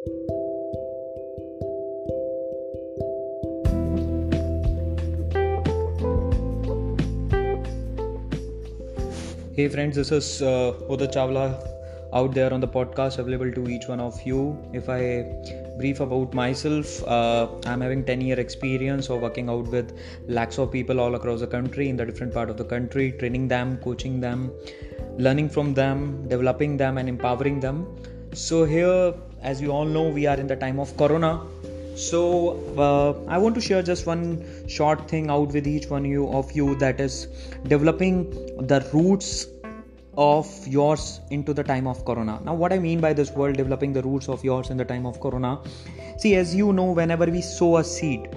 Hey friends, this is uh, Uda Chawla out there on the podcast available to each one of you. If I brief about myself, uh, I'm having 10 year experience of working out with lakhs of people all across the country in the different part of the country, training them, coaching them, learning from them, developing them, and empowering them. So here, as you all know, we are in the time of Corona. So uh, i want to share just one short thing out with each one you of you that is developing the roots of yours into the time of corona. Now what i mean by this word developing the roots of yours in the time of corona. See as you know whenever we sow a seed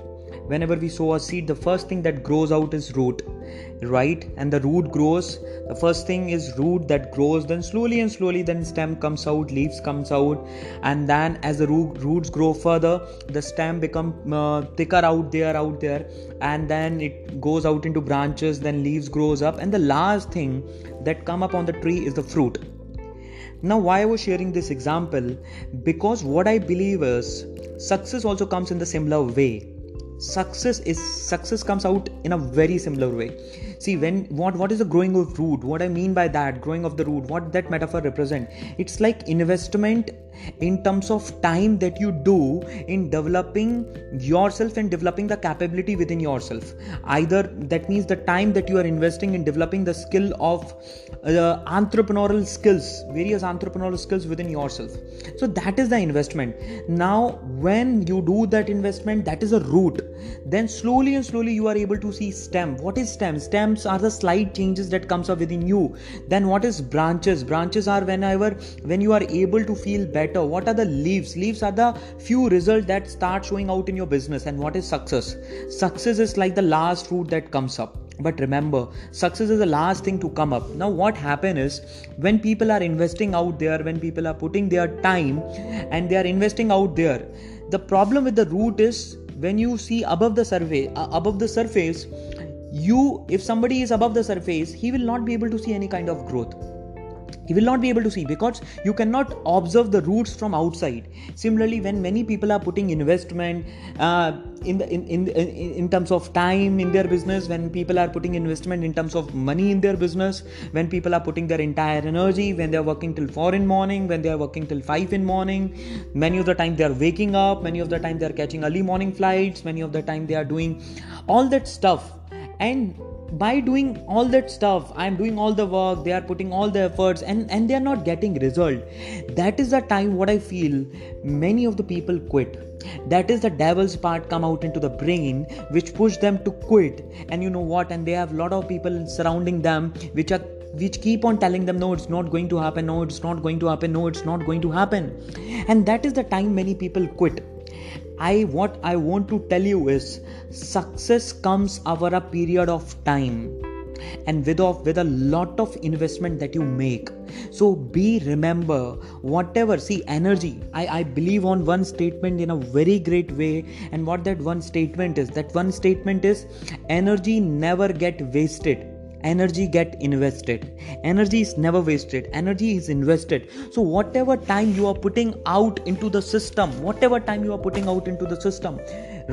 whenever we sow a seed the first thing that grows out is root right? And the root grows the first thing is root that grows then slowly and slowly then stem comes out leaves comes out. And then as the root, roots grow further the stem become uh, thicker out there out there. And then it goes out into branches then leaves grows up. And the last thing that come up on the tree is the fruit. Now why i was sharing this example? Because what i believe is success also comes in the similar way success is success comes out in a very similar way see when what what is the growing of root? What i mean by that growing of the root what that metaphor represent? It's like investment in terms of time that you do in developing yourself and developing the capability within yourself. Either that means the time that you are investing in developing the skill of uh, entrepreneurial skills various entrepreneurial skills within yourself. So that is the investment. Now when you do that investment that is a root. Then slowly and slowly you are able to see stem. What is stem? Stem stems are the slight changes that comes up within you. Then what is branches? Branches are whenever when you are able to feel better what are the leaves? Leaves are the few results that start showing out in your business. And what is success? Success is like the last fruit that comes up. But remember success is the last thing to come up. Now what happen is when people are investing out there when people are putting their time and they are investing out there the problem with the root is when you see above the survey uh, above the surface you if somebody is above the surface he will not be able to see any kind of growth. He will not be able to see because you cannot observe the roots from outside. Similarly when many people are putting investment uh, in the in, in in terms of time in their business when people are putting investment in terms of money in their business when people are putting their entire energy when they are working till 4 in morning when they are working till 5 in morning many of the time they are waking up many of the time they are catching early morning flights many of the time they are doing all that stuff and by doing all that stuff i'm doing all the work they are putting all the efforts and and they are not getting result. That is the time what i feel many of the people quit. That is the devil's part come out into the brain which push them to quit. And you know what? And they have a lot of people surrounding them which are which keep on telling them no it's not going to happen. No it's not going to happen. No it's not going to happen. And that is the time many people quit I what I want to tell you is success comes over a period of time and with of with a lot of investment that you make. So be remember whatever see energy. I, I believe on one statement in a very great way. And what that one statement is that one statement is energy never get wasted energy get invested. Energy is never wasted. Energy is invested. So whatever time you are putting out into the system whatever time you are putting out into the system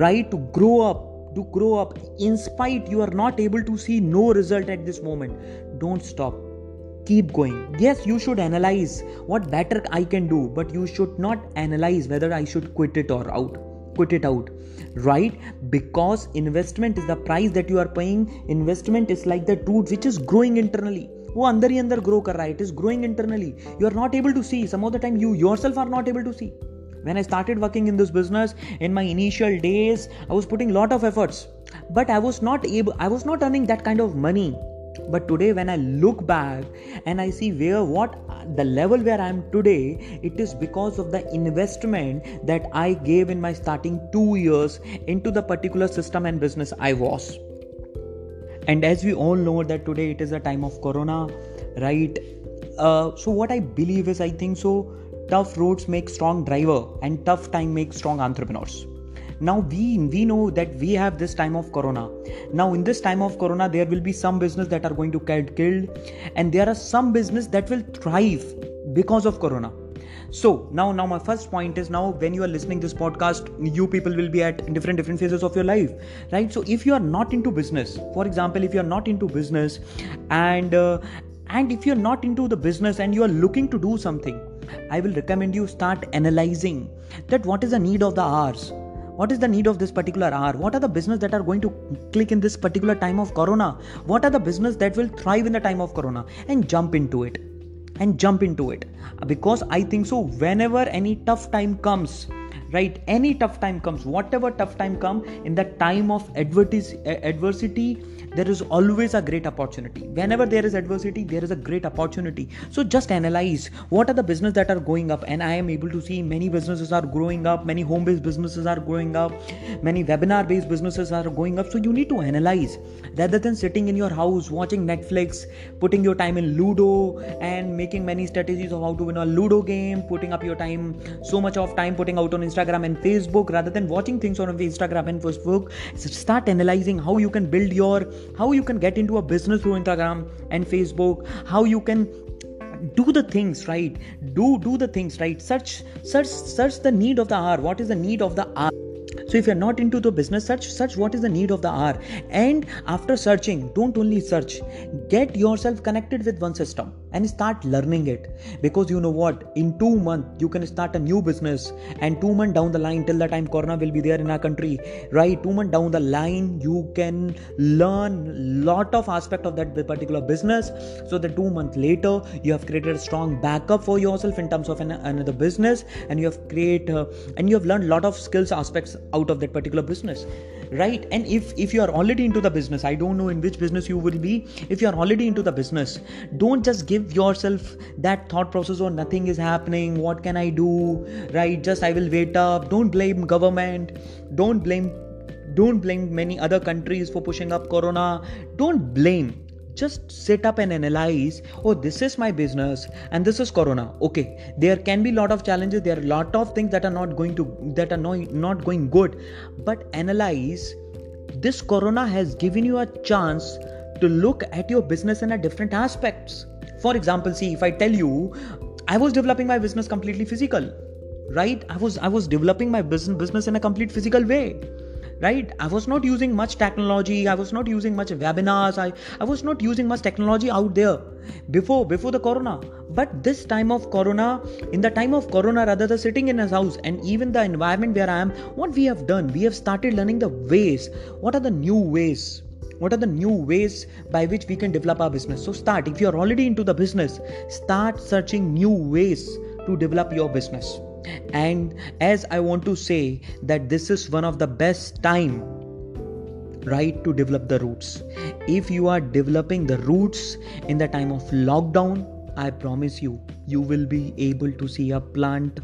right to grow up to grow up in spite you are not able to see no result at this moment don't stop. Keep going. Yes you should analyze what better i can do but you should not analyze whether i should quit it or out quit it out right because investment is the price that you are paying investment is like the root which is growing internally वो अंदर ही अंदर grow कर रहा है it is growing internally you are not able to see some of the time you yourself are not able to C when i started working in this business in my initial days i was putting lot of efforts but i was not able i was not earning that kind of money but today when i look back and i see where what the level where i am today it is because of the investment that i gave in my starting 2 years into the particular system and business i was. And as we all know that today it is a time of corona right? Uh, so what i believe is i think so tough roads make strong driver and tough time make strong entrepreneurs now we we know that we have this time of corona. Now in this time of corona there will be some business that are going to get killed and there are some business that will thrive because of corona. So now now my first point is now when you are listening this podcast you people will be at different different phases of your life right? So if you are not into business for example if you are not into business and uh, and if you're not into the business and you are looking to do something i will recommend you start analyzing that what is the need of the hours what is the need of this particular hour? What are the business that are going to click in this particular time of corona? What are the business that will thrive in the time of corona? And jump into it. And jump into it. Because i think so whenever any tough time comes right any tough time comes whatever tough time come in the time of adversity there is always a great opportunity. Whenever there is adversity there is a great opportunity. So just analyze what are the business that are going up. And i am able to see many businesses are growing up many home based businesses are growing up many webinar based businesses are going up. So you need to analyze rather than sitting in your house watching netflix putting your time in ludo and making many strategies of how to win a ludo game putting up your time so much of time putting out on instagram and facebook rather than watching things on instagram and facebook. Start analyzing how you can build your how you can get into a business through instagram and facebook. How you can do the things right? Do do the things right? Search search search the need of the hour. What is the need of the hour? So if you're not into the business search search what is the need of the hour. And after searching don't only search. Get yourself connected with one system and start learning it. Because you know what? In 2 months you can start a new business. And 2 months down the line till the time corona will be there in our country right? 2 months down the line you can learn lot of aspect of that particular business. So that 2 months later you have created a strong backup for yourself in terms of an, another business. And you have create uh, and you have learned lot of skills aspects out of that particular business right? And if if you are already into the business i don't know in which business you will be if you are already into the business don't just give yourself that thought process or nothing is happening what can i do? Right? Just i will wait up. Don't blame government. Don't blame don't blame many other countries for pushing up corona. Don't blame just sit up and analyze oh this is my business and this is corona. Okay there can be a lot of challenges. There are a lot of things that are not going to that are not, not going good. But analyze this corona has given you a chance to look at your business in a different aspects. For example see if i tell you i was developing my business completely physical right? I was i was developing my business business in a complete physical way right? I was not using much technology. I was not using much webinars. I, I was not using much technology out there before before the corona. But this time of corona in the time of corona rather than sitting in a house and even the environment where i am what we have done we have started learning the ways. What are the new ways? What are the new ways by which we can develop our business? So start. If you are already into the business start searching new ways to develop your business and as i want to say that this is one of the best time right to develop the roots. If you are developing the roots in the time of lockdown i promise you you will be able to see a plant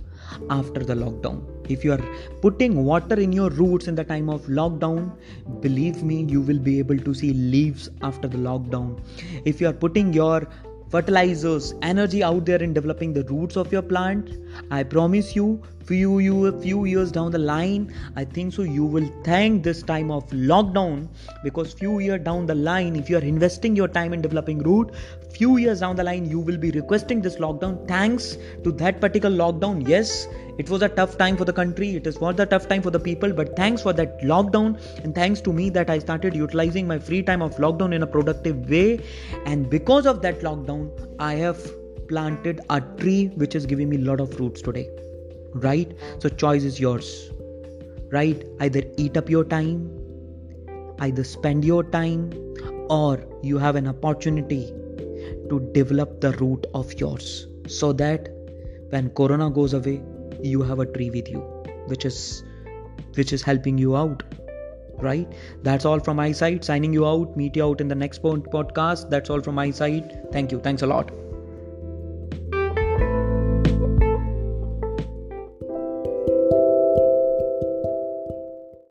after the lockdown. If you are putting water in your roots in the time of lockdown believe me you will be able to see leaves after the lockdown. If you are putting your fertilizers energy out there in developing the roots of your plant. I promise you few you a few years down the line i think so you will thank this time of lockdown because few years down the line if you are investing your time in developing root few years down the line you will be requesting this lockdown. Thanks to that particular lockdown yes it was a tough time for the country it is not a tough time for the people but thanks for that lockdown and thanks to me that i started utilizing my free time of lockdown in a productive way and because of that lockdown i have planted a tree which is giving me a lot of fruits today right? So choice is yours. Right? Either eat up your time either spend your time or you have an opportunity to develop the root of yours so that when corona goes away you have a tree with you which is which is helping you out. Right? That's all from my side. Signing you out meet you out in the next podcast. That's all from my side. Thank you. Thanks a lot